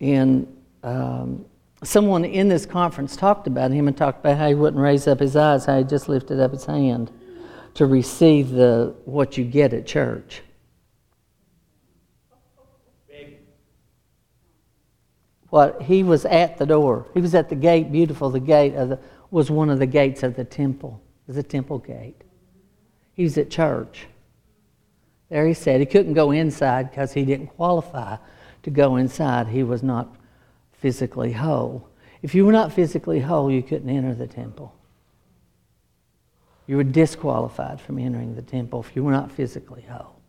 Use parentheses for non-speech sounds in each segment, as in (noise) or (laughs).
And um, someone in this conference talked about him and talked about how he wouldn't raise up his eyes, how he just lifted up his hand to receive the what you get at church. What he was at the door. He was at the gate, beautiful. The gate of the, was one of the gates of the temple. It was a temple gate. He was at church. There he said he couldn't go inside because he didn't qualify to go inside. He was not physically whole. If you were not physically whole, you couldn't enter the temple. You were disqualified from entering the temple if you were not physically whole.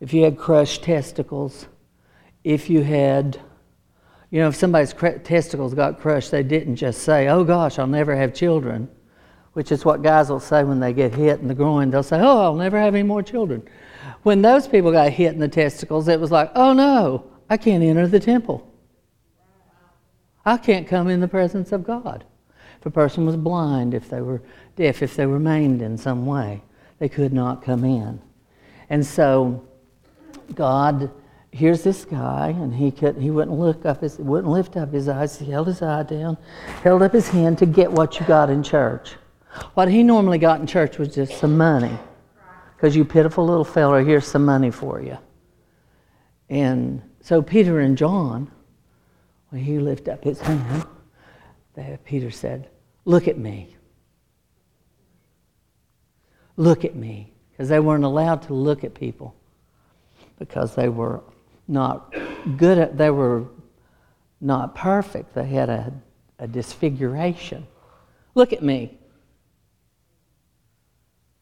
If you had crushed testicles, if you had, you know, if somebody's testicles got crushed, they didn't just say, oh gosh, I'll never have children, which is what guys will say when they get hit in the groin. They'll say, oh, I'll never have any more children. When those people got hit in the testicles, it was like, oh no, I can't enter the temple. I can't come in the presence of God. If a person was blind, if they were deaf, if they were maimed in some way, they could not come in. And so God here's this guy, and he could he wouldn't look up his wouldn't lift up his eyes. He held his eye down, held up his hand to get what you got in church. What he normally got in church was just some money because you pitiful little feller, here's some money for you. And so Peter and John, when he lifted up his hand, Peter said, Look at me. Look at me. Because they weren't allowed to look at people because they were not good at, they were not perfect. They had a, a disfiguration. Look at me.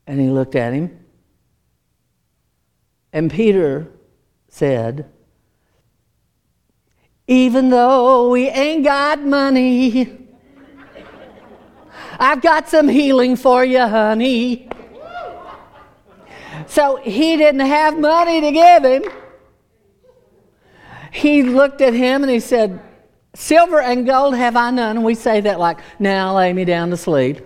And he looked at him and Peter said, Even though we ain't got money, I've got some healing for you, honey. So he didn't have money to give him. He looked at him and he said, Silver and gold have I none. And we say that like, now lay me down to sleep.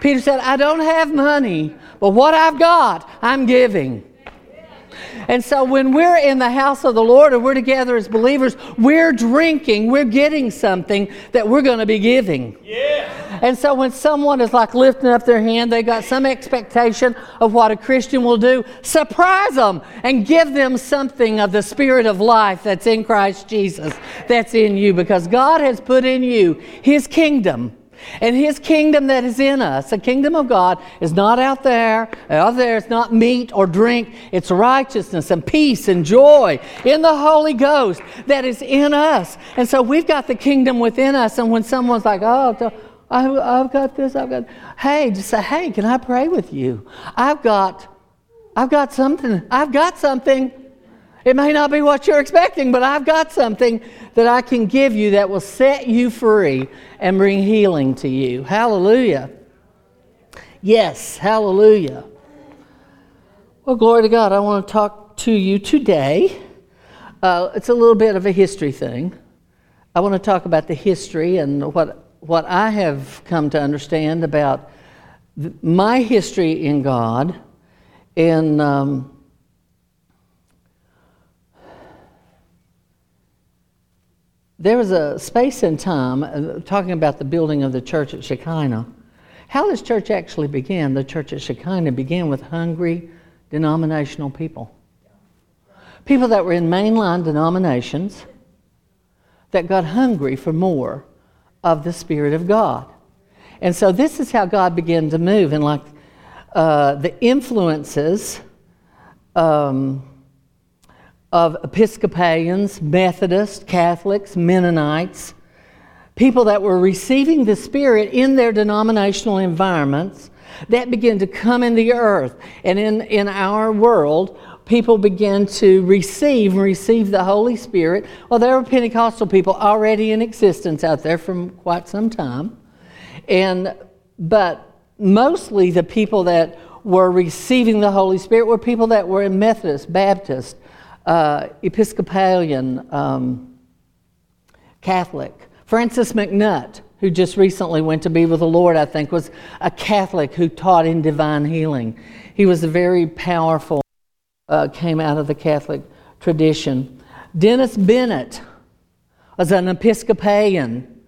Peter said, I don't have money, but what I've got, I'm giving. And so when we're in the house of the Lord and we're together as believers, we're drinking, we're getting something that we're going to be giving. Yeah. And so when someone is like lifting up their hand, they got some expectation of what a Christian will do, surprise them and give them something of the spirit of life that's in Christ Jesus, that's in you, because God has put in you His kingdom. And his kingdom that is in us, the kingdom of God, is not out there. Out there, it's not meat or drink. It's righteousness and peace and joy in the Holy Ghost that is in us. And so we've got the kingdom within us. And when someone's like, oh, I've got this, I've got, hey, just say, hey, can I pray with you? I've got, I've got something. I've got something. It may not be what you're expecting, but I've got something that I can give you that will set you free and bring healing to you. Hallelujah. Yes, hallelujah. Well, glory to God. I want to talk to you today. Uh, it's a little bit of a history thing. I want to talk about the history and what, what I have come to understand about my history in God and. Um, There was a space and time, uh, talking about the building of the church at Shekinah. How this church actually began, the church at Shekinah began with hungry denominational people. People that were in mainline denominations that got hungry for more of the Spirit of God. And so this is how God began to move. And like uh, the influences, um, of Episcopalians, Methodists, Catholics, Mennonites, people that were receiving the Spirit in their denominational environments, that began to come in the earth. And in, in our world, people began to receive and receive the Holy Spirit. Well, there were Pentecostal people already in existence out there from quite some time. And but mostly the people that were receiving the Holy Spirit were people that were in Methodist, Baptist, uh, Episcopalian um, Catholic. Francis MacNutt, who just recently went to be with the Lord, I think, was a Catholic who taught in divine healing. He was a very powerful, uh, came out of the Catholic tradition. Dennis Bennett, was an Episcopalian.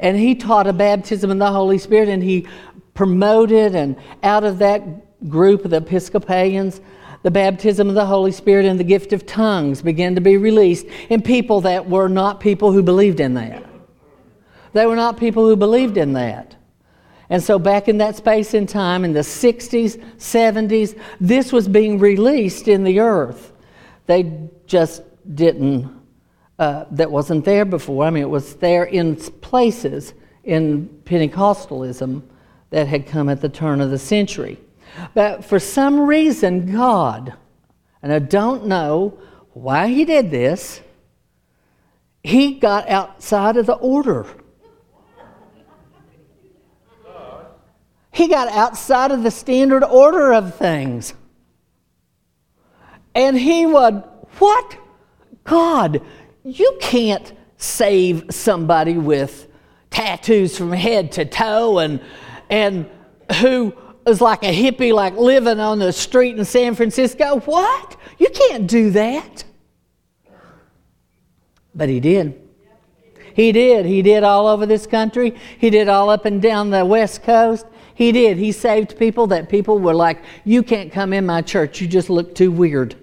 And he taught a baptism in the Holy Spirit and he promoted, and out of that group of the Episcopalians, the baptism of the Holy Spirit and the gift of tongues began to be released in people that were not people who believed in that. They were not people who believed in that. And so, back in that space and time, in the 60s, 70s, this was being released in the earth. They just didn't, uh, that wasn't there before. I mean, it was there in places in Pentecostalism that had come at the turn of the century. But for some reason, God, and I don't know why He did this, He got outside of the order. He got outside of the standard order of things. And he would, what? God, you can't save somebody with tattoos from head to toe and, and who is like a hippie, like living on the street in San Francisco. What? You can't do that. But he did. He did. He did all over this country. He did all up and down the West Coast. He did. He saved people that people were like, You can't come in my church. You just look too weird.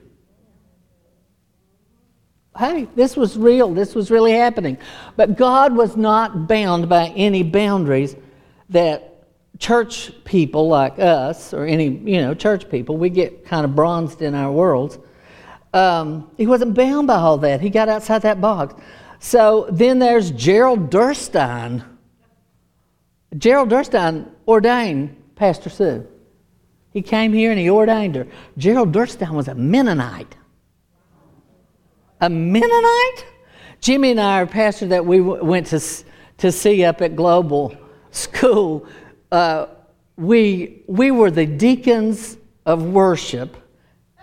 Hey, this was real. This was really happening. But God was not bound by any boundaries that church people like us, or any, you know, church people, we get kind of bronzed in our worlds. Um, he wasn't bound by all that. He got outside that box. So then there's Gerald Derstine. Gerald Derstine ordained Pastor Sue. He came here and he ordained her. Gerald Derstine was a Mennonite. A Mennonite? Jimmy and I are pastor that we went to, to see up at Global School. Uh, we, we were the deacons of worship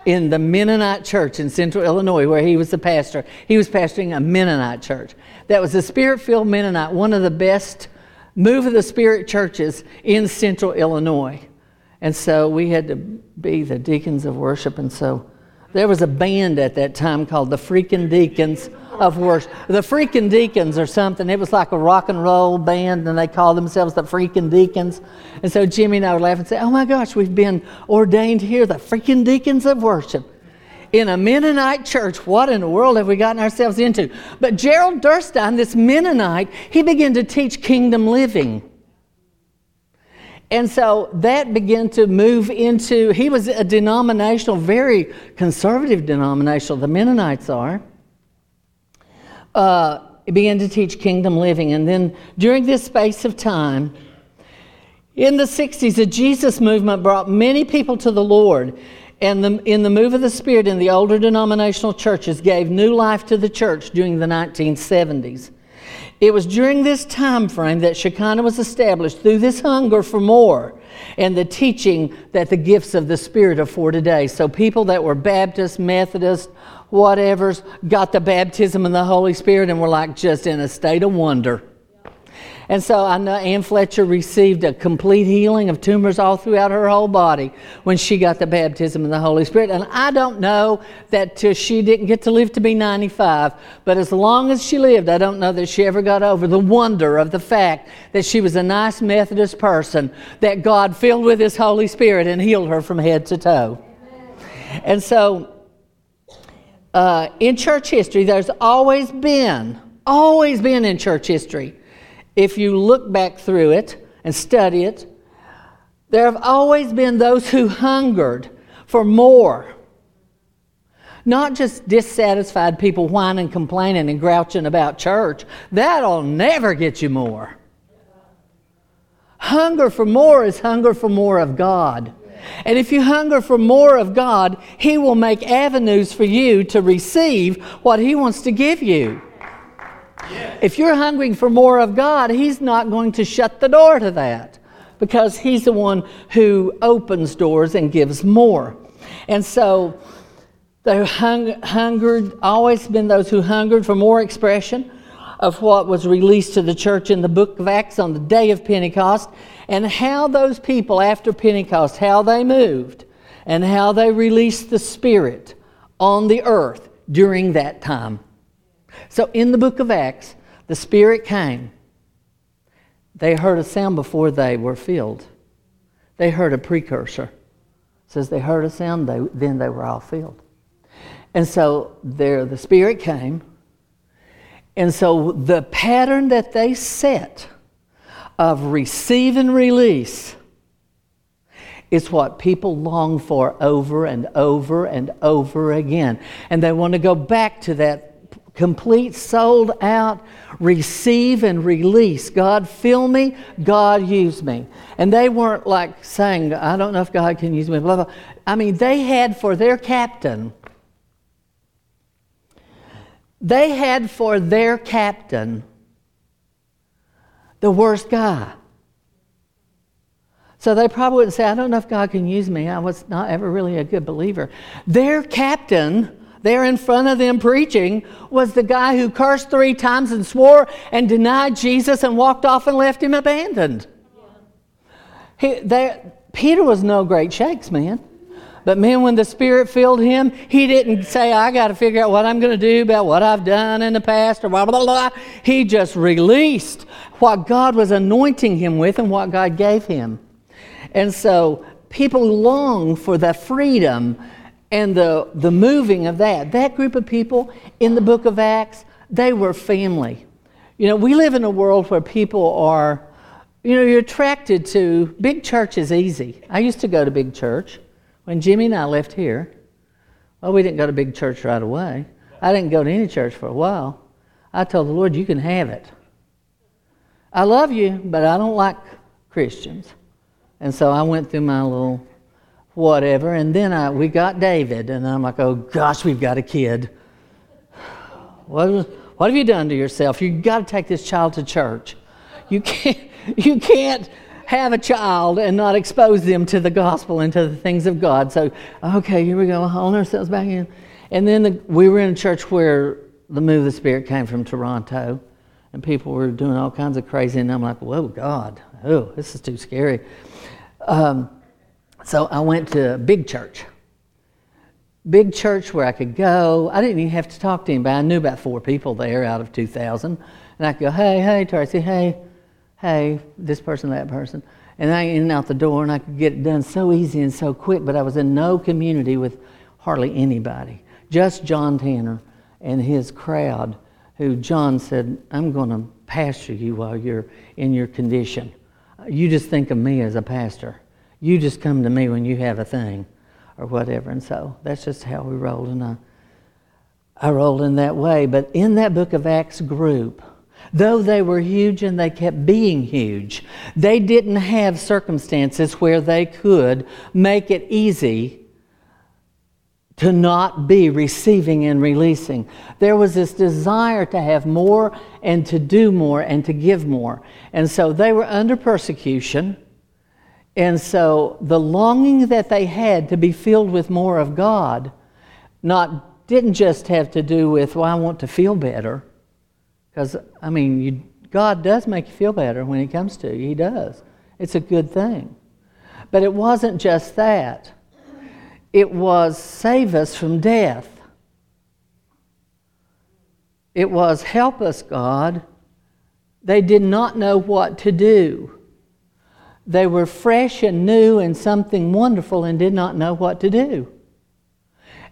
in the Mennonite church in central Illinois, where he was the pastor. He was pastoring a Mennonite church. That was a spirit filled Mennonite, one of the best move of the Spirit churches in central Illinois. And so we had to be the deacons of worship. And so there was a band at that time called the Freaking Deacons of Worship. The Freaking Deacons or something. It was like a rock and roll band, and they called themselves the Freaking Deacons. And so Jimmy and I would laugh and say, Oh my gosh, we've been ordained here, the Freaking Deacons of Worship in a Mennonite church. What in the world have we gotten ourselves into? But Gerald Derstine, this Mennonite, he began to teach kingdom living. And so that began to move into, he was a denominational, very conservative denominational, the Mennonites are. Uh, began to teach kingdom living. And then during this space of time, in the 60s, the Jesus movement brought many people to the Lord and the, in the move of the Spirit in the older denominational churches gave new life to the church during the 1970s. It was during this time frame that Shekinah was established through this hunger for more and the teaching that the gifts of the Spirit are for today. So people that were Baptist, Methodist, whatever's got the baptism in the Holy Spirit and were like just in a state of wonder. And so I know Ann Fletcher received a complete healing of tumors all throughout her whole body when she got the baptism of the Holy Spirit. And I don't know that she didn't get to live to be 95, but as long as she lived, I don't know that she ever got over the wonder of the fact that she was a nice Methodist person that God filled with His Holy Spirit and healed her from head to toe. And so, uh, in church history, there's always been, always been in church history, if you look back through it and study it, there have always been those who hungered for more. Not just dissatisfied people whining, complaining, and grouching about church. That'll never get you more. Hunger for more is hunger for more of God. And if you hunger for more of God, He will make avenues for you to receive what He wants to give you. If you're hungering for more of God, He's not going to shut the door to that because He's the one who opens doors and gives more. And so, the hung, hungered, always been those who hungered for more expression of what was released to the church in the book of Acts on the day of Pentecost, and how those people after Pentecost, how they moved, and how they released the Spirit on the earth during that time. So in the book of Acts, the Spirit came. They heard a sound before they were filled. They heard a precursor. It says they heard a sound, they, then they were all filled. And so there the Spirit came. And so the pattern that they set of receive and release is what people long for over and over and over again. And they want to go back to that complete, sold out, receive and release. God, fill me. God, use me. And they weren't like saying, I don't know if God can use me, blah, blah. I mean, they had for their captain, they had for their captain the worst guy. So they probably wouldn't say, I don't know if God can use me. I was not ever really a good believer. Their captain, there in front of them preaching, was the guy who cursed three times and swore and denied Jesus and walked off and left him abandoned. He, Peter was no great shakes, man. But man, when the Spirit filled him, he didn't say, I got to figure out what I'm going to do about what I've done in the past or blah, blah, blah. He just released what God was anointing him with and what God gave him. And so people long for the freedom and the, the moving of that. That group of people in the book of Acts, they were family. You know, we live in a world where people are, you know, you're attracted to big church is easy. I used to go to big church when Jimmy and I left here. Well, we didn't go to big church right away. I didn't go to any church for a while. I told the Lord, you can have it. I love you, but I don't like Christians. And so I went through my little whatever, and then I, we got David, and I'm like, oh gosh, we've got a kid. What, what have you done to yourself? You've got to take this child to church. You can't, (laughs) you can't have a child and not expose them to the gospel and to the things of God. So, okay, here we go, hauling ourselves back in. And then the, we were in a church where the move of the Spirit came from Toronto, and people were doing all kinds of crazy, and I'm like, whoa, God, oh, this is too scary. Um, so I went to a big church. Big church where I could go. I didn't even have to talk to anybody. I knew about four people there out of 2,000. And I could go, hey, hey, Tracy, hey, hey, this person, that person. And I in and out the door, and I could get it done so easy and so quick, but I was in no community with hardly anybody. Just John Tanner and his crowd, who John said, I'm going to pastor you while you're in your condition. You just think of me as a pastor. You just come to me when you have a thing or whatever. And so that's just how we rolled. And I, I rolled in that way. But in that book of Acts group, though they were huge and they kept being huge, they didn't have circumstances where they could make it easy to not be receiving and releasing. There was this desire to have more and to do more and to give more. And so they were under persecution. And so the longing that they had to be filled with more of God not didn't just have to do with well I want to feel better because I mean you, God does make you feel better when he comes to you he does it's a good thing but it wasn't just that it was save us from death. It was help us, God. They did not know what to do. They were fresh and new and something wonderful and did not know what to do.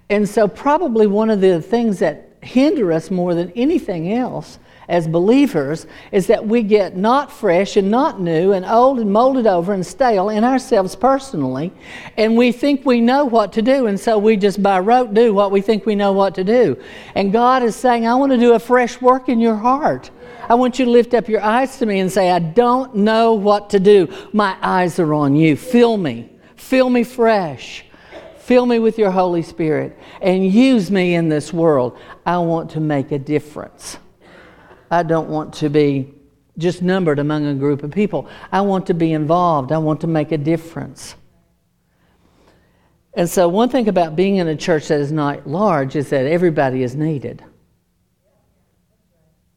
And so, probably one of the things that hinder us more than anything else as believers is that we get not fresh and not new and old and molded over and stale in ourselves personally, and we think we know what to do, and so we just by rote do what we think we know what to do. And God is saying, I want to do a fresh work in your heart. I want you to lift up your eyes to me and say, I don't know what to do. My eyes are on you. Fill me. Fill me fresh. Fill me with your Holy Spirit and use me in this world. I want to make a difference. I don't want to be just numbered among a group of people. I want to be involved. I want to make a difference. And so, one thing about being in a church that is not large is that everybody is needed.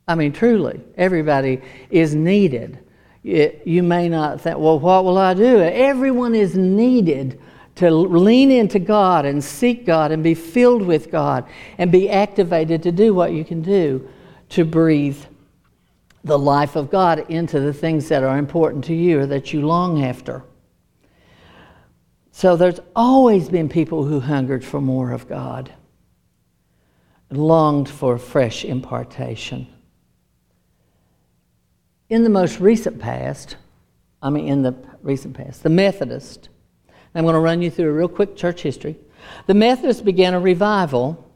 I mean, truly, everybody is needed. It, you may not think, well, what will I do? Everyone is needed to lean into God and seek God and be filled with God and be activated to do what you can do to breathe the life of God into the things that are important to you or that you long after. So there's always been people who hungered for more of God, longed for fresh impartation. In the most recent past, I mean, in the recent past, the Methodist, I'm going to run you through a real quick church history. The Methodists began a revival,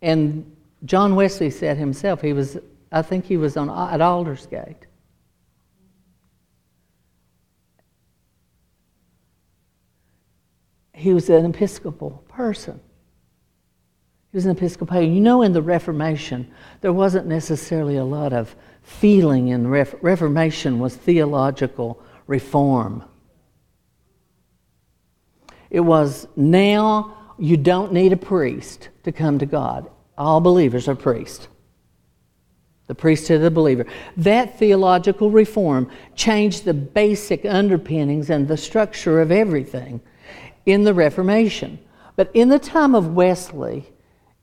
and John Wesley said himself, he was, I think he was on, at Aldersgate. he was an Episcopal person. He was an Episcopalian. You know, in the Reformation, there wasn't necessarily a lot of feeling in Ref- Reformation was theological reform. It was now you don't need a priest to come to God. All believers are priests. The priesthood of the believer. That theological reform changed the basic underpinnings and the structure of everything in the Reformation. But in the time of Wesley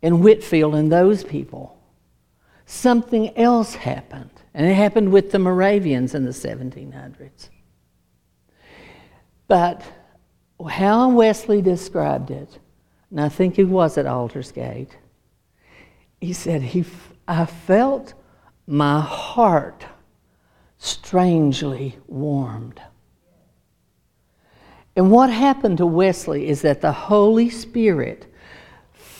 and Whitefield and those people, something else happened. And it happened with the Moravians in the 1700s. But how Wesley described it, and I think he was at Aldersgate, he said, he, I felt my heart strangely warmed. And what happened to Wesley is that the Holy Spirit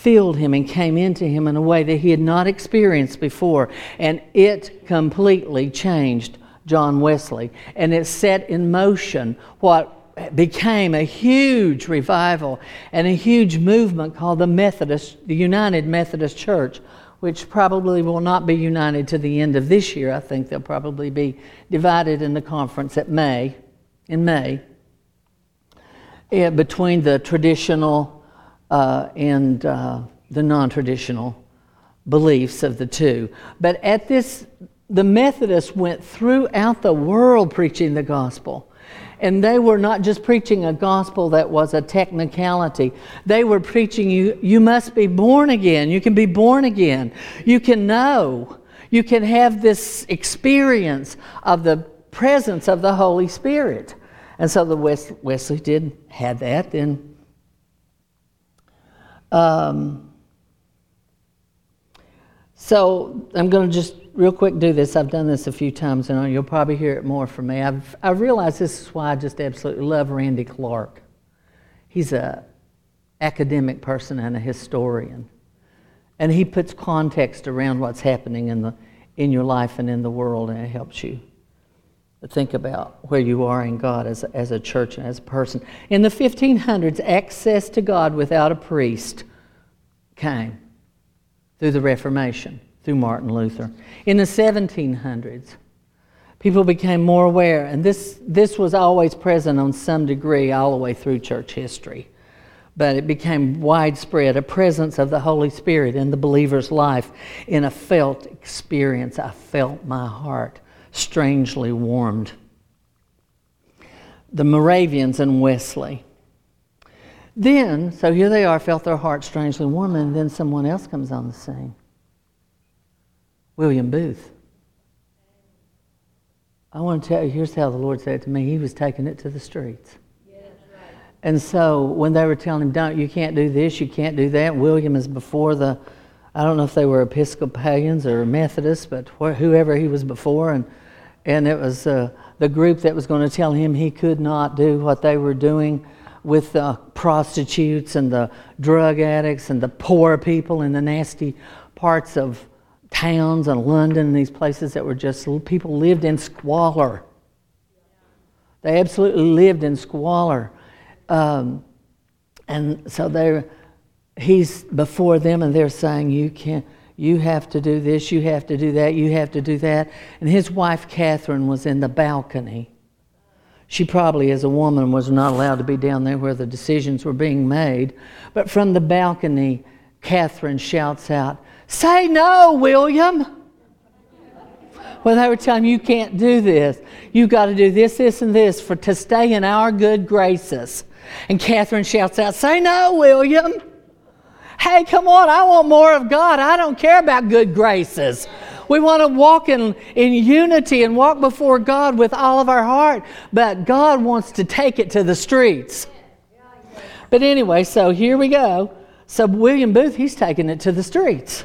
filled him and came into him in a way that he had not experienced before. And it completely changed John Wesley. And it set in motion what became a huge revival and a huge movement called the Methodist, the United Methodist Church, which probably will not be united to the end of this year. I think they'll probably be divided in the conference at May, in May yeah, between the traditional uh, and uh, the non traditional beliefs of the two. But at this, the Methodists went throughout the world preaching the gospel. And they were not just preaching a gospel that was a technicality. They were preaching you, you must be born again. You can be born again. You can know. You can have this experience of the presence of the Holy Spirit. And so the West, Wesley did had that. Then um, so I'm going to just real quick do this. I've done this a few times, and you'll probably hear it more from me. I've I realized this is why I just absolutely love Randy Clark. He's a academic person and a historian, and he puts context around what's happening in the in your life and in the world, and it helps you think about where you are in God as, as a church and as a person. In the 1500s, access to God without a priest came through the Reformation, through Martin Luther. In the 1700s, people became more aware, and this, this was always present on some degree all the way through church history. But it became widespread, a presence of the Holy Spirit in the believer's life in a felt experience. I felt my heart strangely warmed. The Moravians and Wesley. Then, so here they are, felt their hearts strangely warm, and then someone else comes on the scene William Booth. I want to tell you, here's how the Lord said it to me. He was taking it to the streets. And so when they were telling him, don't, you can't do this, you can't do that, William is before the, I don't know if they were Episcopalians or Methodists, but wh- whoever he was before. And and it was uh, the group that was going to tell him he could not do what they were doing with the prostitutes and the drug addicts and the poor people in the nasty parts of towns and London and these places that were just people lived in squalor. They absolutely lived in squalor. Um, and so they he's before them and they're saying, You can't you have to do this, you have to do that, you have to do that. And his wife, Catherine, was in the balcony. She probably, as a woman, was not allowed to be down there where the decisions were being made. But from the balcony, Catherine shouts out, Say no, William. Well, they were telling him, You can't do this. You've got to do this, this, and this for, to stay in our good graces. And Catherine shouts out, Say no, William. Hey, come on, I want more of God. I don't care about good graces. We want to walk in, in unity and walk before God with all of our heart. But God wants to take it to the streets. But anyway, so here we go. So William Booth, he's taking it to the streets.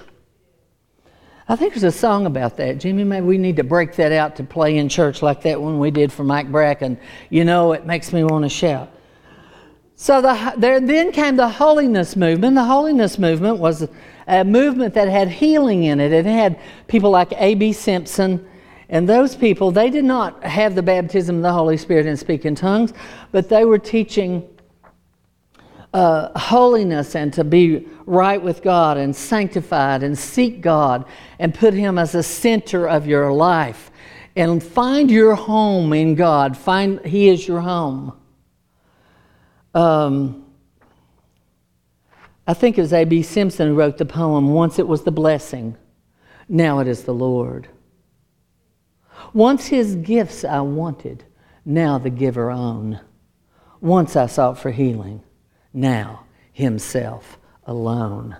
I think there's a song about that. Jimmy, maybe we need to break that out to play in church like that one we did for Mike Bracken. You know, it makes me want to shout. So the, there then came the holiness movement. The holiness movement was a movement that had healing in it. It had people like A.B. Simpson, and those people, they did not have the baptism of the Holy Spirit and speak in tongues, but they were teaching uh, holiness and to be right with God and sanctified and seek God and put Him as a center of your life and find your home in God. Find He is your home. Um, I think it was A.B. Simpson who wrote the poem, Once it was the blessing, now it is the Lord. Once his gifts I wanted, now the giver own. Once I sought for healing, now himself alone.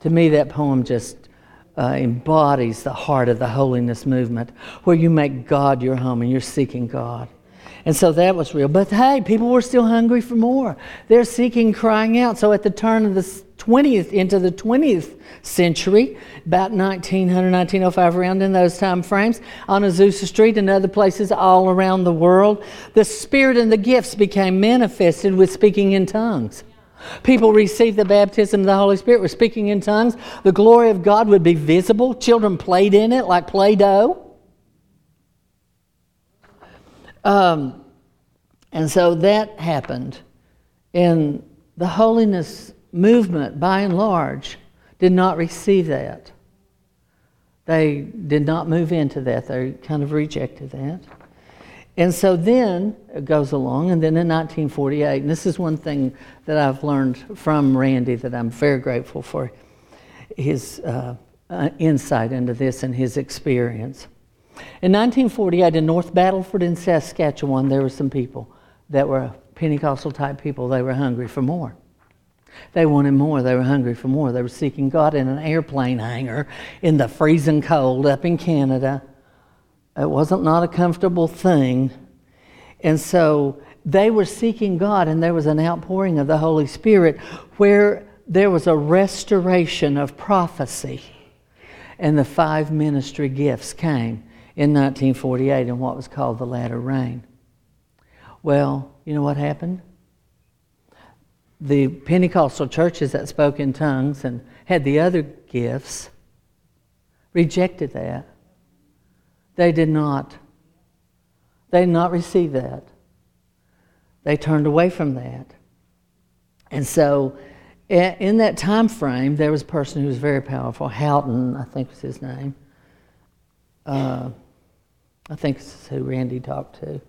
To me, that poem just uh, embodies the heart of the holiness movement, where you make God your home and you're seeking God. And so that was real. But hey, people were still hungry for more. They're seeking, crying out. So at the turn of the 20th into the 20th century, about 1900, 1905, around in those time frames, on Azusa Street and other places all around the world, the Spirit and the gifts became manifested with speaking in tongues. People received the baptism of the Holy Spirit, were speaking in tongues. The glory of God would be visible. Children played in it like Play Doh. Um, and so that happened. And the holiness movement, by and large, did not receive that. They did not move into that. They kind of rejected that. And so then it goes along, and then in 1948, and this is one thing that I've learned from Randy that I'm very grateful for his uh, uh, insight into this and his experience. In 1948, in North Battleford in Saskatchewan, there were some people that were Pentecostal type people. They were hungry for more. They wanted more. They were hungry for more. They were seeking God in an airplane hangar in the freezing cold up in Canada. It wasn't not a comfortable thing. And so they were seeking God, and there was an outpouring of the Holy Spirit where there was a restoration of prophecy. And the five ministry gifts came in 1948 in what was called the latter rain. Well, you know what happened? The Pentecostal churches that spoke in tongues and had the other gifts rejected that. They did not. They did not receive that. They turned away from that. And so, in that time frame, there was a person who was very powerful. Hawtin, I think was his name. Uh, I think is who Randy talked to.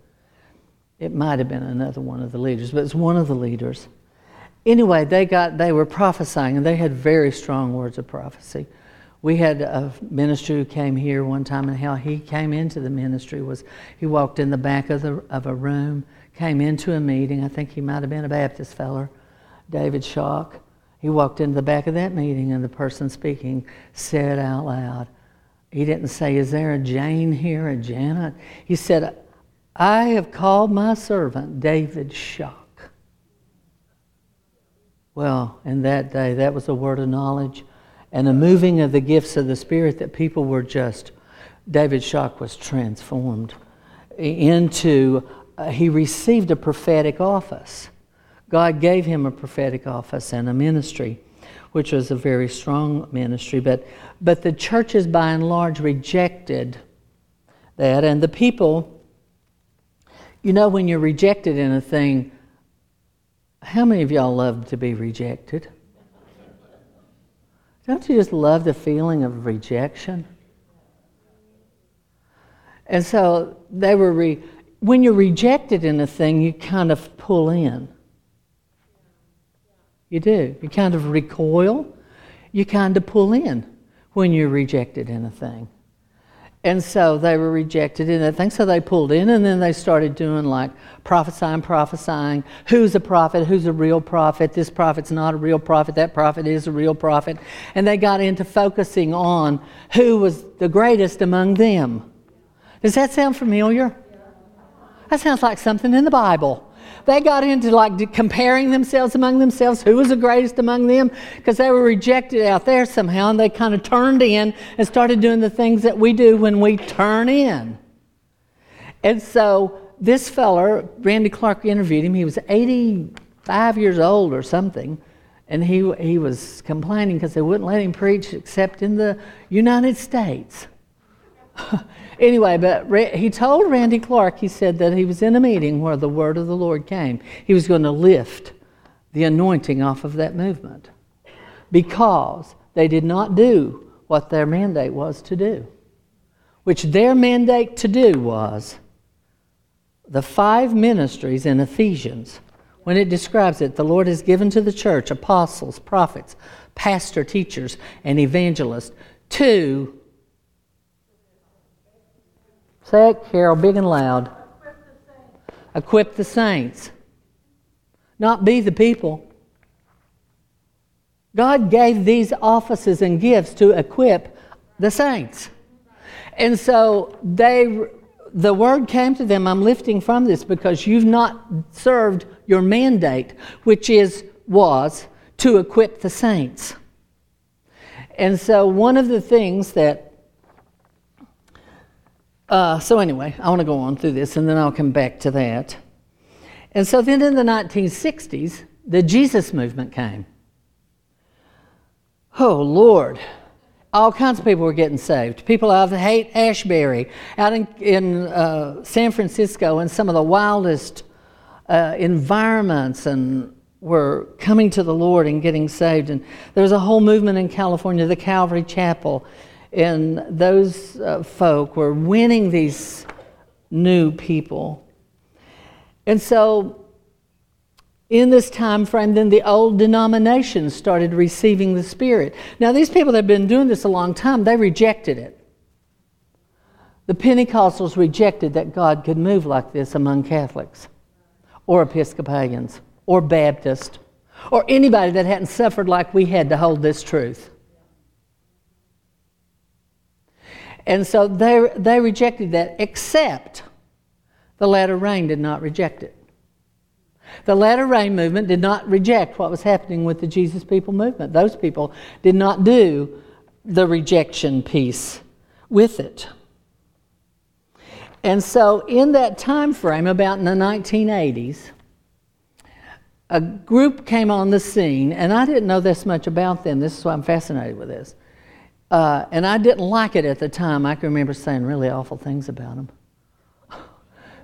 It might have been another one of the leaders, but it's one of the leaders. Anyway, they got they were prophesying and they had very strong words of prophecy. We had a minister who came here one time, and how he came into the ministry was he walked in the back of, the, of a room, came into a meeting. I think he might have been a Baptist feller, David Schoch. He walked into the back of that meeting, and the person speaking said out loud, he didn't say, Is there a Jane here, a Janet? He said, I have called my servant David Schoch. Well, in that day, that was a word of knowledge and a moving of the gifts of the Spirit that people were just, David Schoch was transformed into, uh, he received a prophetic office. God gave him a prophetic office and a ministry which was a very strong ministry. But, but the churches, by and large, rejected that. And the people, you know, when you're rejected in a thing, how many of y'all love to be rejected? Don't you just love the feeling of rejection? And so they were, re- when you're rejected in a thing, you kind of pull in. You do. You kind of recoil. You kind of pull in when you're rejected in a thing. And so they were rejected in that thing. So they pulled in, and then they started doing like prophesying, prophesying. Who's a prophet? Who's a real prophet? This prophet's not a real prophet. That prophet is a real prophet. And they got into focusing on who was the greatest among them. Does that sound familiar? That sounds like something in the Bible. They got into like comparing themselves among themselves, who was the greatest among them, because they were rejected out there somehow, and they kind of turned in and started doing the things that we do when we turn in. And so this feller, Randy Clark interviewed him. He was 85 years old or something, and he, he was complaining because they wouldn't let him preach except in the United States. (laughs) Anyway, but he told Randy Clark, he said that he was in a meeting where the word of the Lord came. He was going to lift the anointing off of that movement because they did not do what their mandate was to do, which their mandate to do was the five ministries in Ephesians. When it describes it, the Lord has given to the church apostles, prophets, pastor, teachers, and evangelists to Say it, Carol, big and loud. Equip the saints. Not be the people. God gave these offices and gifts to equip the saints. And so they the word came to them, I'm lifting from this because you've not served your mandate, which is was to equip the saints. And so one of the things that uh, so, anyway, I want to go on through this and then I'll come back to that. And so, then in the 1960s, the Jesus movement came. Oh, Lord. All kinds of people were getting saved. People out of Haight Ashbury, out in, in uh, San Francisco, in some of the wildest uh, environments, and were coming to the Lord and getting saved. And there was a whole movement in California, the Calvary Chapel and those uh, folk were winning these new people. And so, in this time frame, then the old denominations started receiving the Spirit. Now, these people that have been doing this a long time, they rejected it. The Pentecostals rejected that God could move like this among Catholics or Episcopalians or Baptists or anybody that hadn't suffered like we had to hold this truth. And so they, they rejected that, except the latter rain did not reject it. The latter rain movement did not reject what was happening with the Jesus people movement. Those people did not do the rejection piece with it. And so, in that time frame, about in the 1980s, a group came on the scene, and I didn't know this much about them. This is why I'm fascinated with this. Uh, and I didn't like it at the time. I can remember saying really awful things about him. (laughs)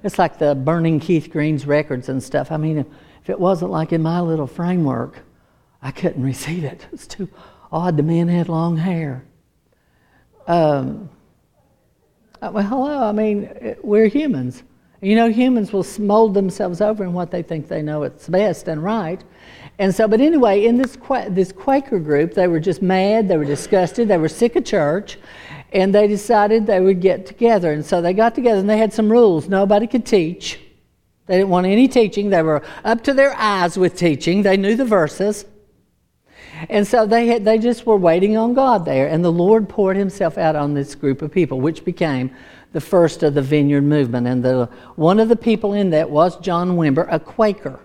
It's like the burning Keith Green's records and stuff. I mean, if it wasn't like in my little framework, I couldn't (laughs) receive it. It's too odd. The man had long hair. Um, uh, well, hello. I mean, we're humans. You know, humans will mold themselves over in what they think they know it's best and right. And so, but anyway, in this, this Quaker group, they were just mad, they were disgusted, they were sick of church, and they decided they would get together. And so they got together and they had some rules. Nobody could teach. They didn't want any teaching. They were up to their eyes with teaching. They knew the verses. And so they, had, they just were waiting on God there. And the Lord poured himself out on this group of people, which became the first of the vineyard movement. And the, one of the people in that was John Wimber, a Quaker.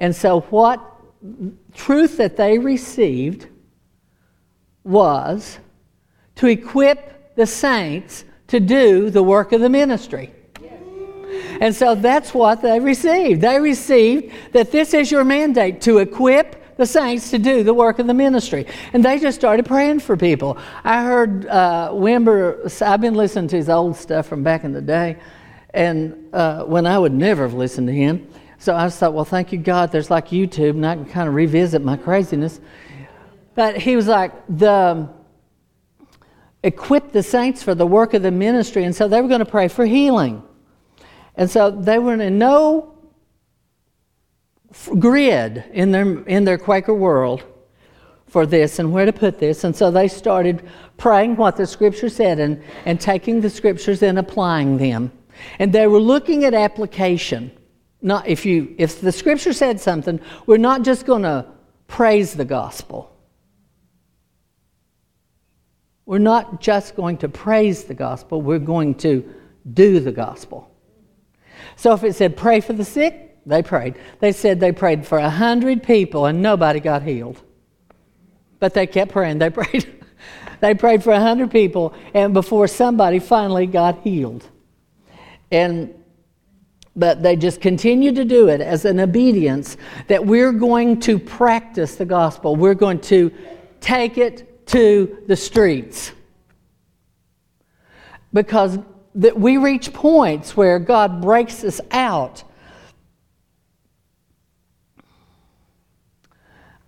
And so, what truth that they received was to equip the saints to do the work of the ministry. And so that's what they received. They received that this is your mandate to equip the saints to do the work of the ministry. And they just started praying for people. I heard uh, Wimber, I've been listening to his old stuff from back in the day, and uh, when I would never have listened to him. So I thought, well, thank you, God, there's like YouTube, and I can kind of revisit my craziness. But he was like, the equip the saints for the work of the ministry, and so they were going to pray for healing. And so they were in no grid in their, in their Quaker world for this and where to put this. And so they started praying what the scripture said and, and taking the scriptures and applying them. And they were looking at application. Not if you if the scripture said something, we're not just going to praise the gospel. We're not just going to praise the gospel, we're going to do the gospel. So if it said pray for the sick, they prayed. They said they prayed for a hundred people and nobody got healed. But they kept praying. They (laughs) prayed. they prayed for a hundred people, and before somebody finally got healed. And but they just continue to do it as an obedience that we're going to practice the gospel. We're going to take it to the streets. Because that we reach points where God breaks us out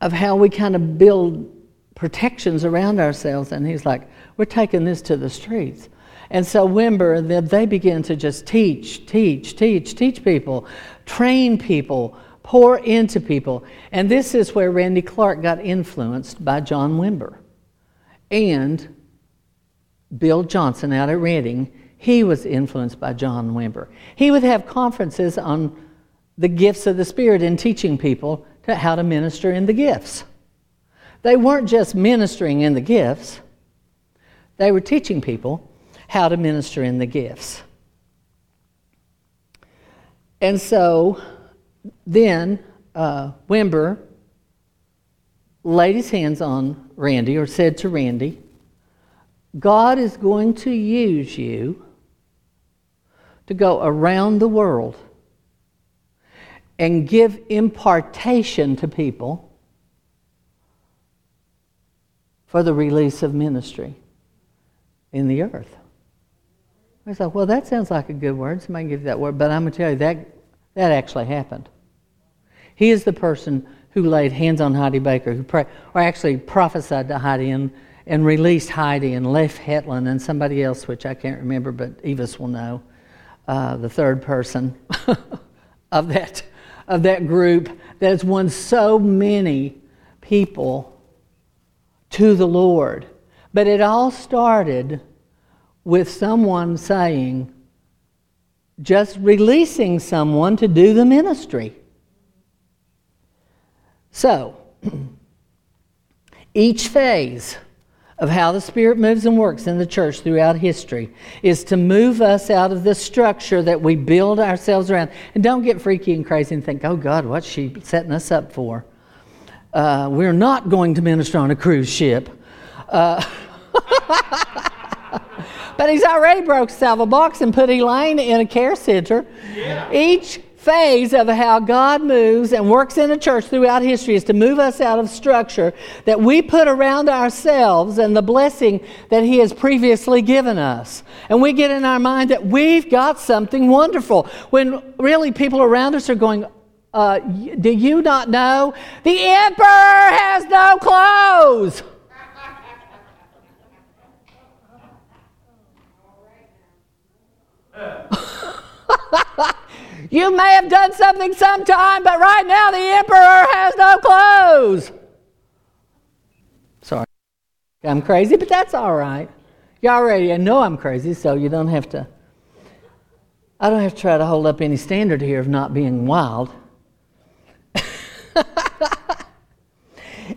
of how we kind of build protections around ourselves. And He's like, we're taking this to the streets. And so Wimber, they begin to just teach, teach, teach, teach people, train people, pour into people. And this is where Randy Clark got influenced by John Wimber. And Bill Johnson out at Redding. he was influenced by John Wimber. He would have conferences on the gifts of the Spirit and teaching people to how to minister in the gifts. They weren't just ministering in the gifts, they were teaching people how to minister in the gifts. And so then uh, Wimber laid his hands on Randy or said to Randy, God is going to use you to go around the world and give impartation to people for the release of ministry in the earth. I thought, well, that sounds like a good word. Somebody give you that word. But I'm going to tell you, that, that actually happened. He is the person who laid hands on Heidi Baker, who pray, or actually prophesied to Heidi and, and released Heidi and Leif Hetland and somebody else, which I can't remember, but Evis will know, uh, the third person (laughs) of, that, of that group that has won so many people to the Lord. But it all started with someone saying, just releasing someone to do the ministry. So, (clears throat) each phase of how the Spirit moves and works in the church throughout history is to move us out of the structure that we build ourselves around. And don't get freaky and crazy and think, oh God, what's she setting us up for? Uh, we're not going to minister on a cruise ship. Uh, (laughs) But he's already broke several box and put Elaine in a care center. Yeah. Each phase of how God moves and works in a church throughout history is to move us out of structure that we put around ourselves and the blessing that He has previously given us. And we get in our mind that we've got something wonderful when really people around us are going, uh, Do you not know? The emperor has no clothes. (laughs) you may have done something sometime, but right now the emperor has no clothes. Sorry. I'm crazy, but that's all right. You already know I'm crazy, so you don't have to. I don't have to try to hold up any standard here of not being wild. (laughs)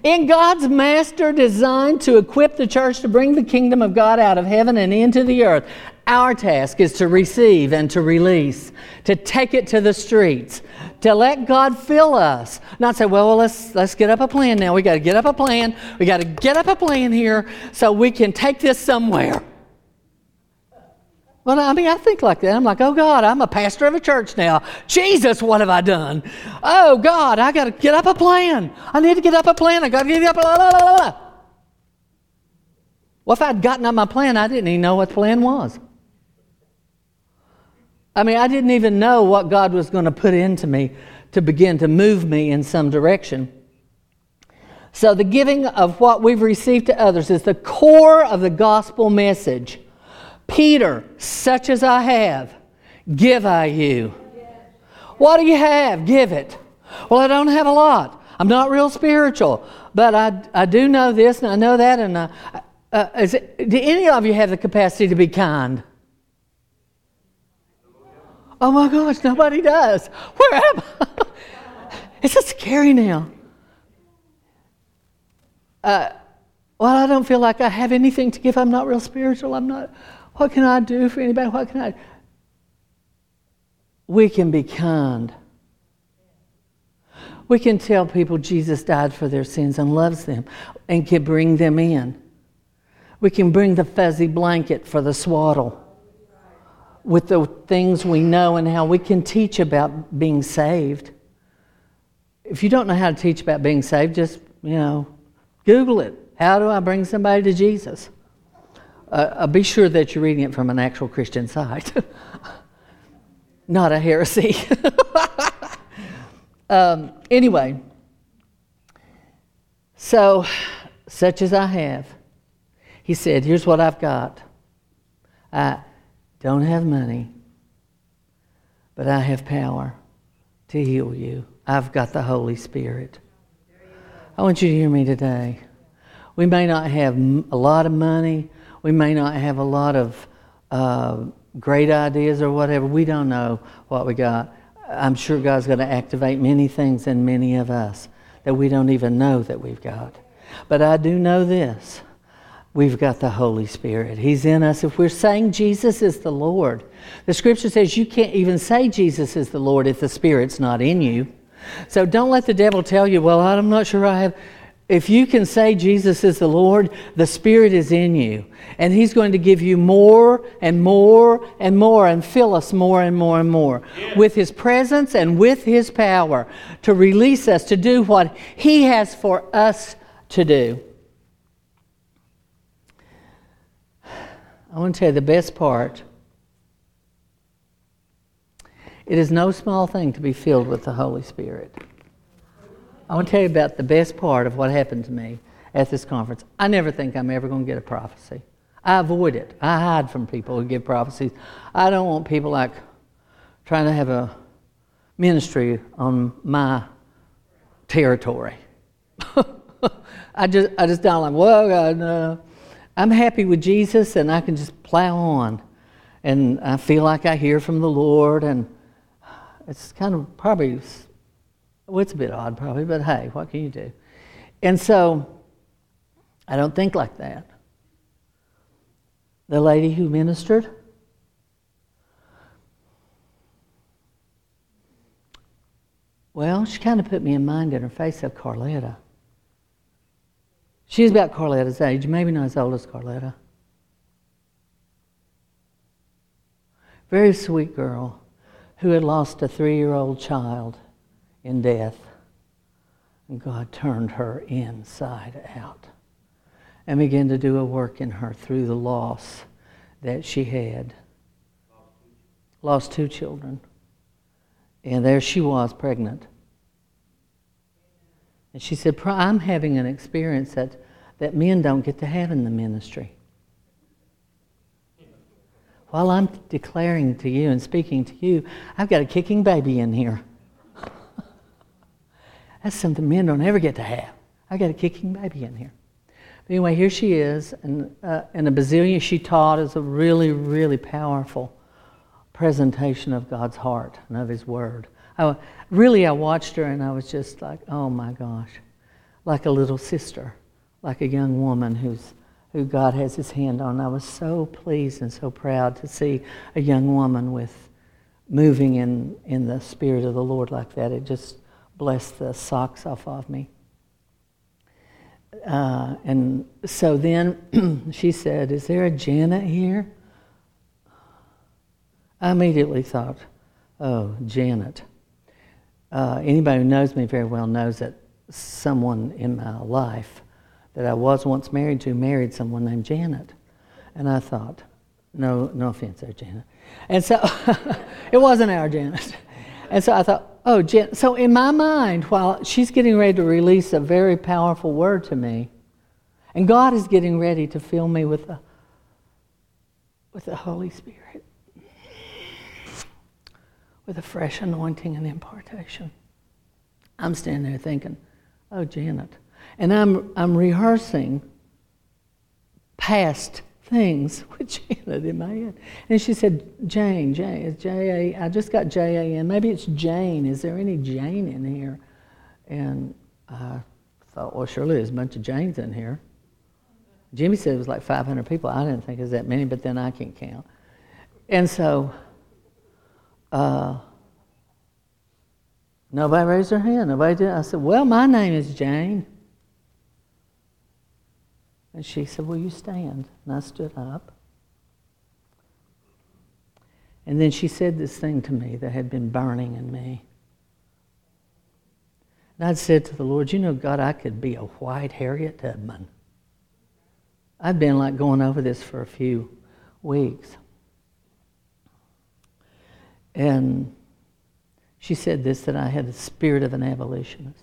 In God's master design to equip the church to bring the kingdom of God out of heaven and into the earth, our task is to receive and to release, to take it to the streets, to let God fill us. Not say, well, well let's, let's get up a plan now. We got to get up a plan. We got to get up a plan here so we can take this somewhere. Well, I mean, I think like that. I'm like, oh God, I'm a pastor of a church now. Jesus, what have I done? Oh God, I got to get up a plan. I need to get up a plan. I got to get up. Blah, blah. Well, if I'd gotten up my plan, I didn't even know what the plan was. I mean, I didn't even know what God was going to put into me to begin to move me in some direction. So, the giving of what we've received to others is the core of the gospel message. Peter, such as I have, give I you. What do you have? Give it. Well, I don't have a lot. I'm not real spiritual. but I, I do know this and I know that. And uh, uh, it, do any of you have the capacity to be kind? Oh my gosh, nobody does. Where am I? (laughs) it's just scary now. Uh, well, I don't feel like I have anything to give. I'm not real spiritual. I'm not. What can I do for anybody? What can I? We can be kind. We can tell people Jesus died for their sins and loves them and can bring them in. We can bring the fuzzy blanket for the swaddle with the things we know and how we can teach about being saved. If you don't know how to teach about being saved, just, you know, Google it. How do I bring somebody to Jesus? Uh, uh be sure that you're reading it from an actual Christian site, (laughs) not a heresy. (laughs) um, anyway, so, such as I have, he said, Here's what I've got. I don't have money, but I have power to heal you. I've got the Holy Spirit. I want you to hear me today. We may not have a lot of money, we may not have a lot of uh, great ideas or whatever. We don't know what we got. I'm sure God's going to activate many things in many of us that we don't even know that we've got. But I do know this we've got the Holy Spirit. He's in us. If we're saying Jesus is the Lord, the scripture says you can't even say Jesus is the Lord if the Spirit's not in you. So don't let the devil tell you, well, I'm not sure I have. If you can say Jesus is the Lord, the Spirit is in you. And He's going to give you more and more and more and fill us more and more and more yeah. with His presence and with His power to release us to do what He has for us to do. I want to tell you the best part. It is no small thing to be filled with the Holy Spirit. I want to tell you about the best part of what happened to me at this conference. I never think I'm ever going to get a prophecy. I avoid it. I hide from people who give prophecies. I don't want people like trying to have a ministry on my territory. (laughs) I just, I just don't like. Well, God, no. I'm happy with Jesus, and I can just plow on, and I feel like I hear from the Lord, and it's kind of probably well, it's a bit odd, probably, but hey, what can you do? And so I don't think like that. The lady who ministered, well, she kind of put me in mind in her face of Carletta. She's about Carletta's age, maybe not as old as Carletta. Very sweet girl who had lost a three year old child in death. And God turned her inside out and began to do a work in her through the loss that she had. Lost two children. And there she was, pregnant. And she said, I'm having an experience that, that men don't get to have in the ministry. While I'm declaring to you and speaking to you, I've got a kicking baby in here. (laughs) That's something men don't ever get to have. I've got a kicking baby in here. But anyway, here she is, and, uh, and a bazillion she taught is a really, really powerful presentation of God's heart and of His Word. I, really, I watched her and I was just like, oh my gosh, like a little sister, like a young woman who's who God has His hand on. I was so pleased and so proud to see a young woman with moving in in the Spirit of the Lord like that. It just blessed the socks off of me. Uh, and so then (clears throat) she said, Is there a Janet here? I immediately thought, Oh, Janet. Uh, anybody who knows me very well knows that someone in my life that I was once married to married someone named Janet. And I thought, no, no offense there, Janet. And so (laughs) it wasn't our Janet. And so I thought, Oh, Jen. So in my mind, while she's getting ready to release a very powerful word to me, and God is getting ready to fill me with the, with the Holy Spirit, with a fresh anointing and impartation. I'm standing there thinking, oh, Janet. And I'm, I'm rehearsing past things (laughs) with Janet in my head. And she said, Jane, Jane, it's J A, I just got J A N. Maybe it's Jane. Is there any Jane in here? And I thought, well, surely there's a bunch of Janes in here. Jimmy said it was like 500 people. I didn't think it was that many, but then I can't count. And so, uh, nobody raised their hand. Nobody did. I said, well, my name is Jane. And she said, Will you stand? And I stood up. And then she said this thing to me that had been burning in me. And I'd said to the Lord, You know, God, I could be a white Harriet Tubman. I'd been like going over this for a few weeks. And she said this that I had the spirit of an abolitionist.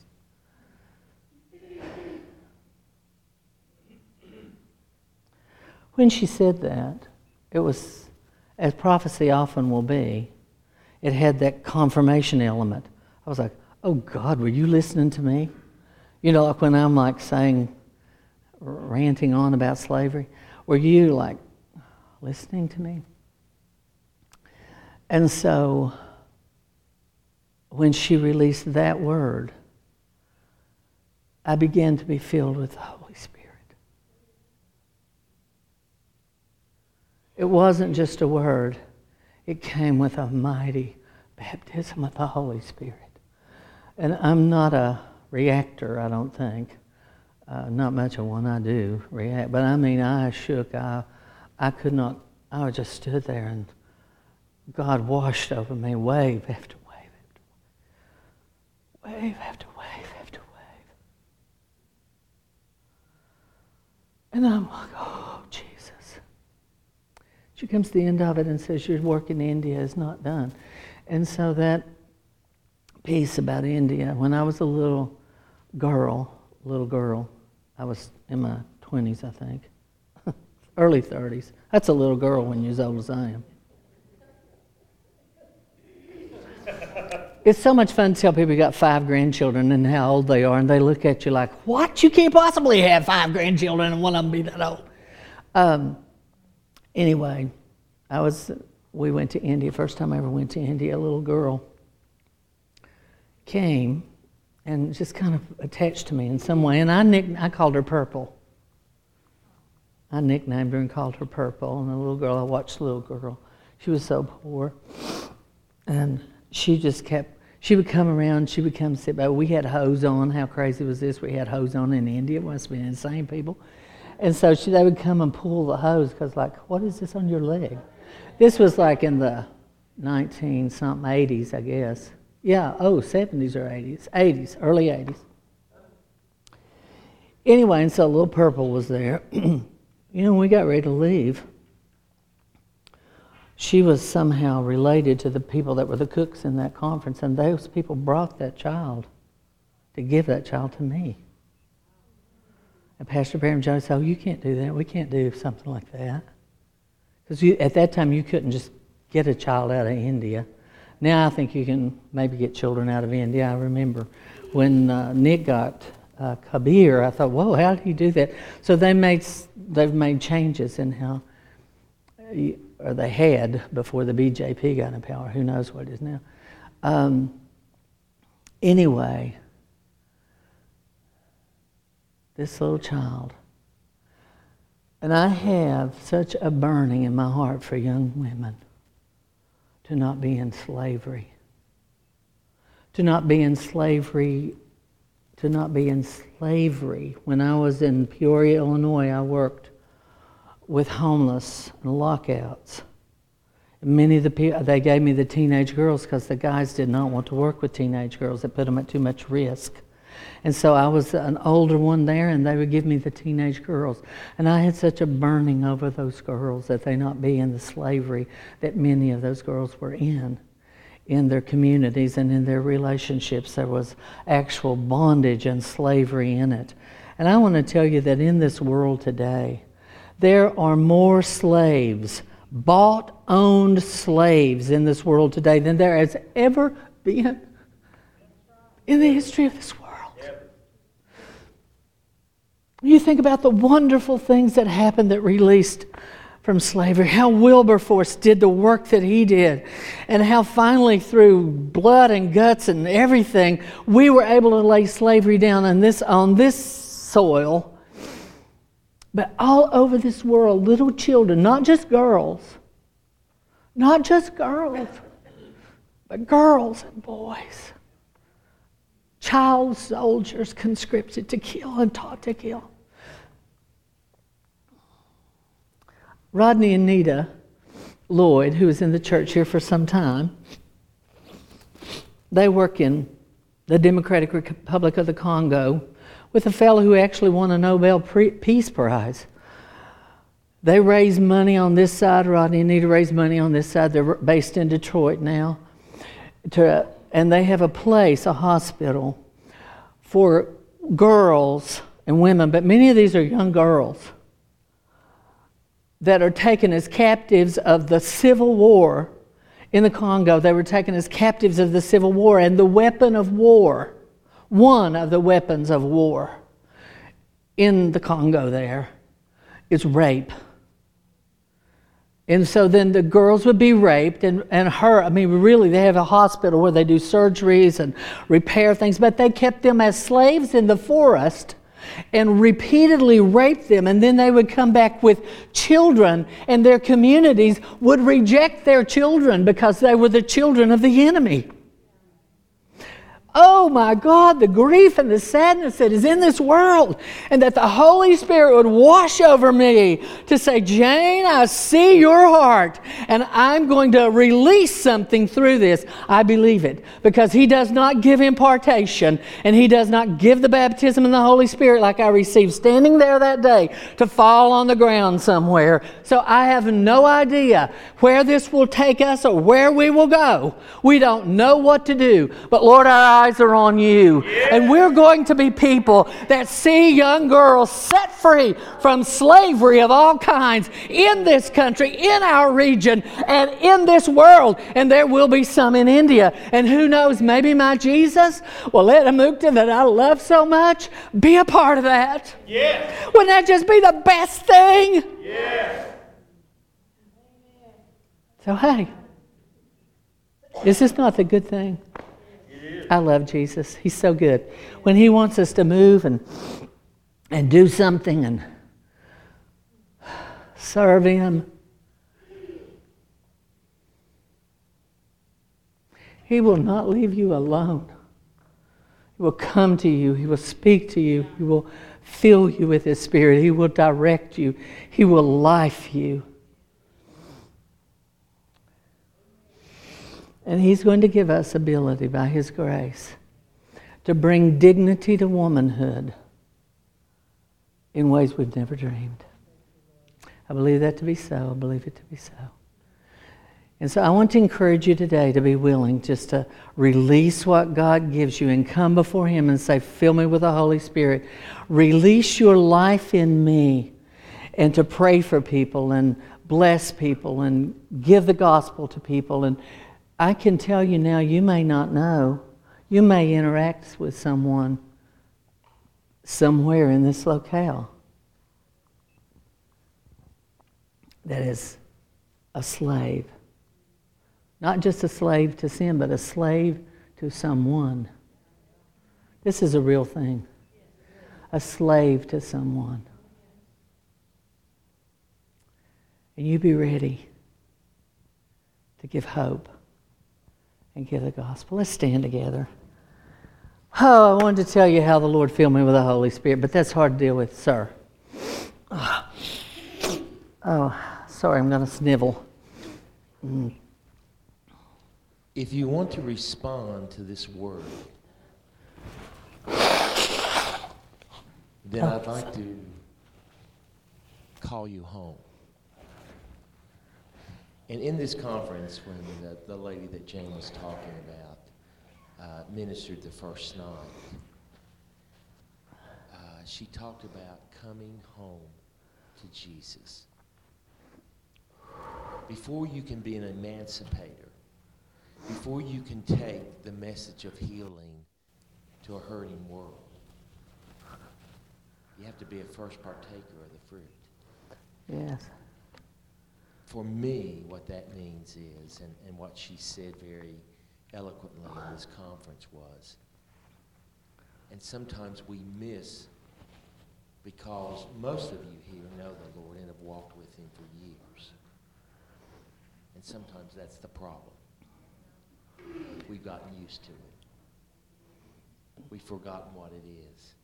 When she said that, it was, as prophecy often will be, it had that confirmation element. I was like, oh God, were you listening to me? You know, like when I'm like saying, ranting on about slavery, were you like listening to me? And so when she released that word, I began to be filled with the Holy Spirit. It wasn't just a word, it came with a mighty baptism of the Holy Spirit. And I'm not a reactor, I don't think. Uh, not much of one I do react, but I mean, I shook. I, I could not, I just stood there and God washed over me wave after wave after wave, wave after wave after wave. And I'm like, oh, Jesus. She comes to the end of it and says, Your work in India is not done. And so that piece about India, when I was a little girl, little girl, I was in my 20s, I think, (laughs) early 30s. That's a little girl when you're as old as I am. It's so much fun to tell people you got five grandchildren and how old they are, and they look at you like, "What? You can't possibly have five grandchildren and one of them be that old." Um, Anyway, I was, we went to India, first time I ever went to India, a little girl came and just kind of attached to me in some way. And I, nick, I called her Purple. I nicknamed her and called her Purple. And the little girl, I watched the little girl. She was so poor. And she just kept, she would come around, she would come sit by. We had hose on. How crazy was this? We had hose on in India. It must have been insane, people. And so she, they would come and pull the hose because, like, what is this on your leg? This was like in the 19 something 80s, I guess. Yeah, oh, 70s or 80s, 80s, early 80s. Anyway, and so Little Purple was there. (clears throat) you know, we got ready to leave. She was somehow related to the people that were the cooks in that conference, and those people brought that child to give that child to me. And Pastor Barham Jones said, Oh, you can't do that. We can't do something like that. Because at that time, you couldn't just get a child out of India. Now I think you can maybe get children out of India. I remember when uh, Nick got uh, Kabir, I thought, whoa, how did he do that? So they made, they've made changes in how, or they had before the BJP got in power. Who knows what it is now. Um, anyway, this little child. And I have such a burning in my heart for young women to not be in slavery. To not be in slavery, to not be in slavery. When I was in Peoria, Illinois, I worked with homeless and lockouts. Many of the people, they gave me the teenage girls because the guys did not want to work with teenage girls. It put them at too much risk. And so I was an older one there, and they would give me the teenage girls. And I had such a burning over those girls that they not be in the slavery that many of those girls were in, in their communities and in their relationships. There was actual bondage and slavery in it. And I want to tell you that in this world today, there are more slaves, bought, owned slaves in this world today than there has ever been in the history of this world. You think about the wonderful things that happened that released from slavery, how Wilberforce did the work that he did, and how finally, through blood and guts and everything, we were able to lay slavery down on this, on this soil. But all over this world, little children, not just girls, not just girls, but girls and boys, child soldiers conscripted to kill and taught to kill. Rodney and Nita Lloyd, who was in the church here for some time, they work in the Democratic Republic of the Congo with a fellow who actually won a Nobel Peace Prize. They raise money on this side. Rodney need to raise money on this side. They're based in Detroit now. To, and they have a place, a hospital, for girls and women, but many of these are young girls that are taken as captives of the civil war in the Congo. They were taken as captives of the civil war, and the weapon of war, one of the weapons of war in the Congo there, is rape. And so then the girls would be raped, and, and her, I mean, really, they have a hospital where they do surgeries and repair things, but they kept them as slaves in the forest and repeatedly raped them, and then they would come back with children, and their communities would reject their children because they were the children of the enemy. Oh my God, the grief and the sadness that is in this world, and that the Holy Spirit would wash over me to say, Jane, I see your heart, and I'm going to release something through this. I believe it because He does not give impartation, and He does not give the baptism in the Holy Spirit like I received standing there that day to fall on the ground somewhere. So I have no idea where this will take us or where we will go. We don't know what to do, but Lord, our eyes are on you. And we're going to be people that see young girls set free from slavery of all kinds in this country, in our region, and in this world. And there will be some in India. And who knows, maybe my Jesus will let a mukta that I love so much be a part of that. Yes. Wouldn't that just be the best thing? Yes. So, hey, is this not the good thing? I love Jesus. He's so good. When He wants us to move and, and do something and serve Him, He will not leave you alone. He will come to you, He will speak to you, He will fill you with His Spirit, He will direct you, He will life you. And He's going to give us ability by His grace to bring dignity to womanhood in ways we've never dreamed. I believe that to be so. I believe it to be so. And so I want to encourage you today to be willing just to release what God gives you and come before Him and say, Fill me with the Holy Spirit. Release your life in me and to pray for people and bless people and give the gospel to people and I can tell you now, you may not know. You may interact with someone somewhere in this locale that is a slave. Not just a slave to sin, but a slave to someone. This is a real thing. A slave to someone. And you be ready to give hope and give the gospel. Let's stand together. Oh, I wanted to tell you how the Lord filled me with the Holy Spirit, but that's hard to deal with, sir. Oh, sorry, I'm going to snivel. Mm. If you want to respond to this word, then I'd like to call you home. And in this conference, when the, the lady that Jane was talking about uh, ministered the first night, uh, she talked about coming home to Jesus. Before you can be an emancipator, before you can take the message of healing to a hurting world, You have to be a first partaker of the fruit. Yes. For me, what that means is, and, and what she said very eloquently in this conference was, and sometimes we miss because most of you here know the Lord and have walked with Him for years. And sometimes that's the problem. We've gotten used to it. We've forgotten what it is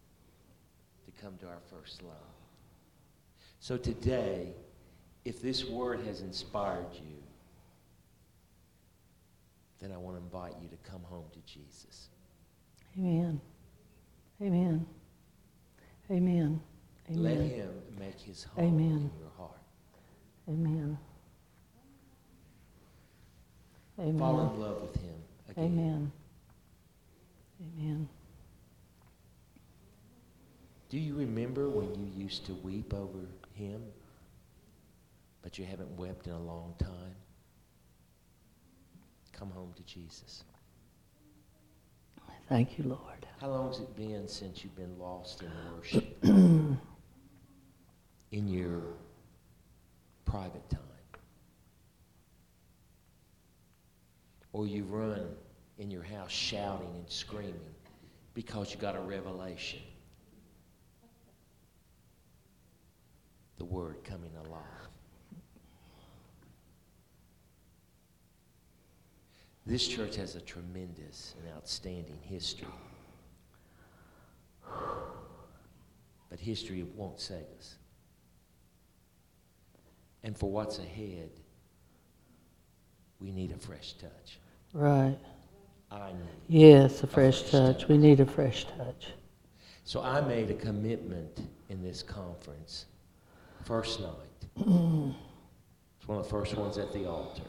to come to our first love. So today, if this word has inspired you, then I want to invite you to come home to Jesus. Amen. Amen. Amen. Amen. Let him make his home Amen. in your heart. Amen. Amen. Fall in love with him again. Amen. Amen. Do you remember when you used to weep over him, but you haven't wept in a long time? Come home to Jesus. Thank you, Lord. How long has it been since you've been lost in worship? (clears throat) in your private time? Or you run in your house shouting and screaming because you got a revelation. The word coming alive. This church has a tremendous and outstanding history. But history won't save us. And for what's ahead, we need a fresh touch. Right. I need. Yes, a fresh fresh touch. touch. We need a fresh touch. So I made a commitment in this conference, first night. (clears throat) it's one of the first ones at the altar.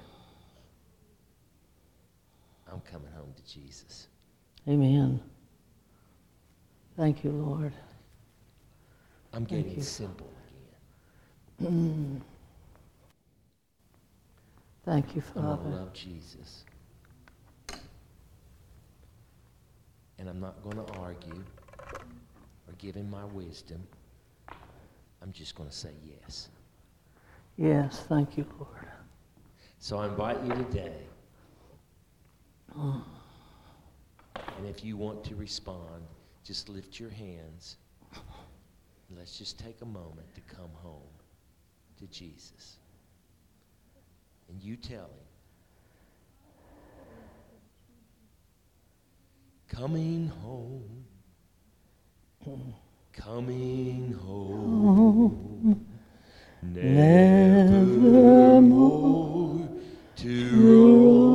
I'm coming home to Jesus. Amen. Thank you, Lord. I'm Thank getting you. simple again. (clears throat) Thank you, Father. I'm going to Father. love Jesus. And I'm not going to argue or give him my wisdom. I'm just going to say yes. Yes, thank you, Lord. So I invite you today. And if you want to respond, just lift your hands. Let's just take a moment to come home to Jesus. And you tell him, coming home, coming home, nevermore to roam.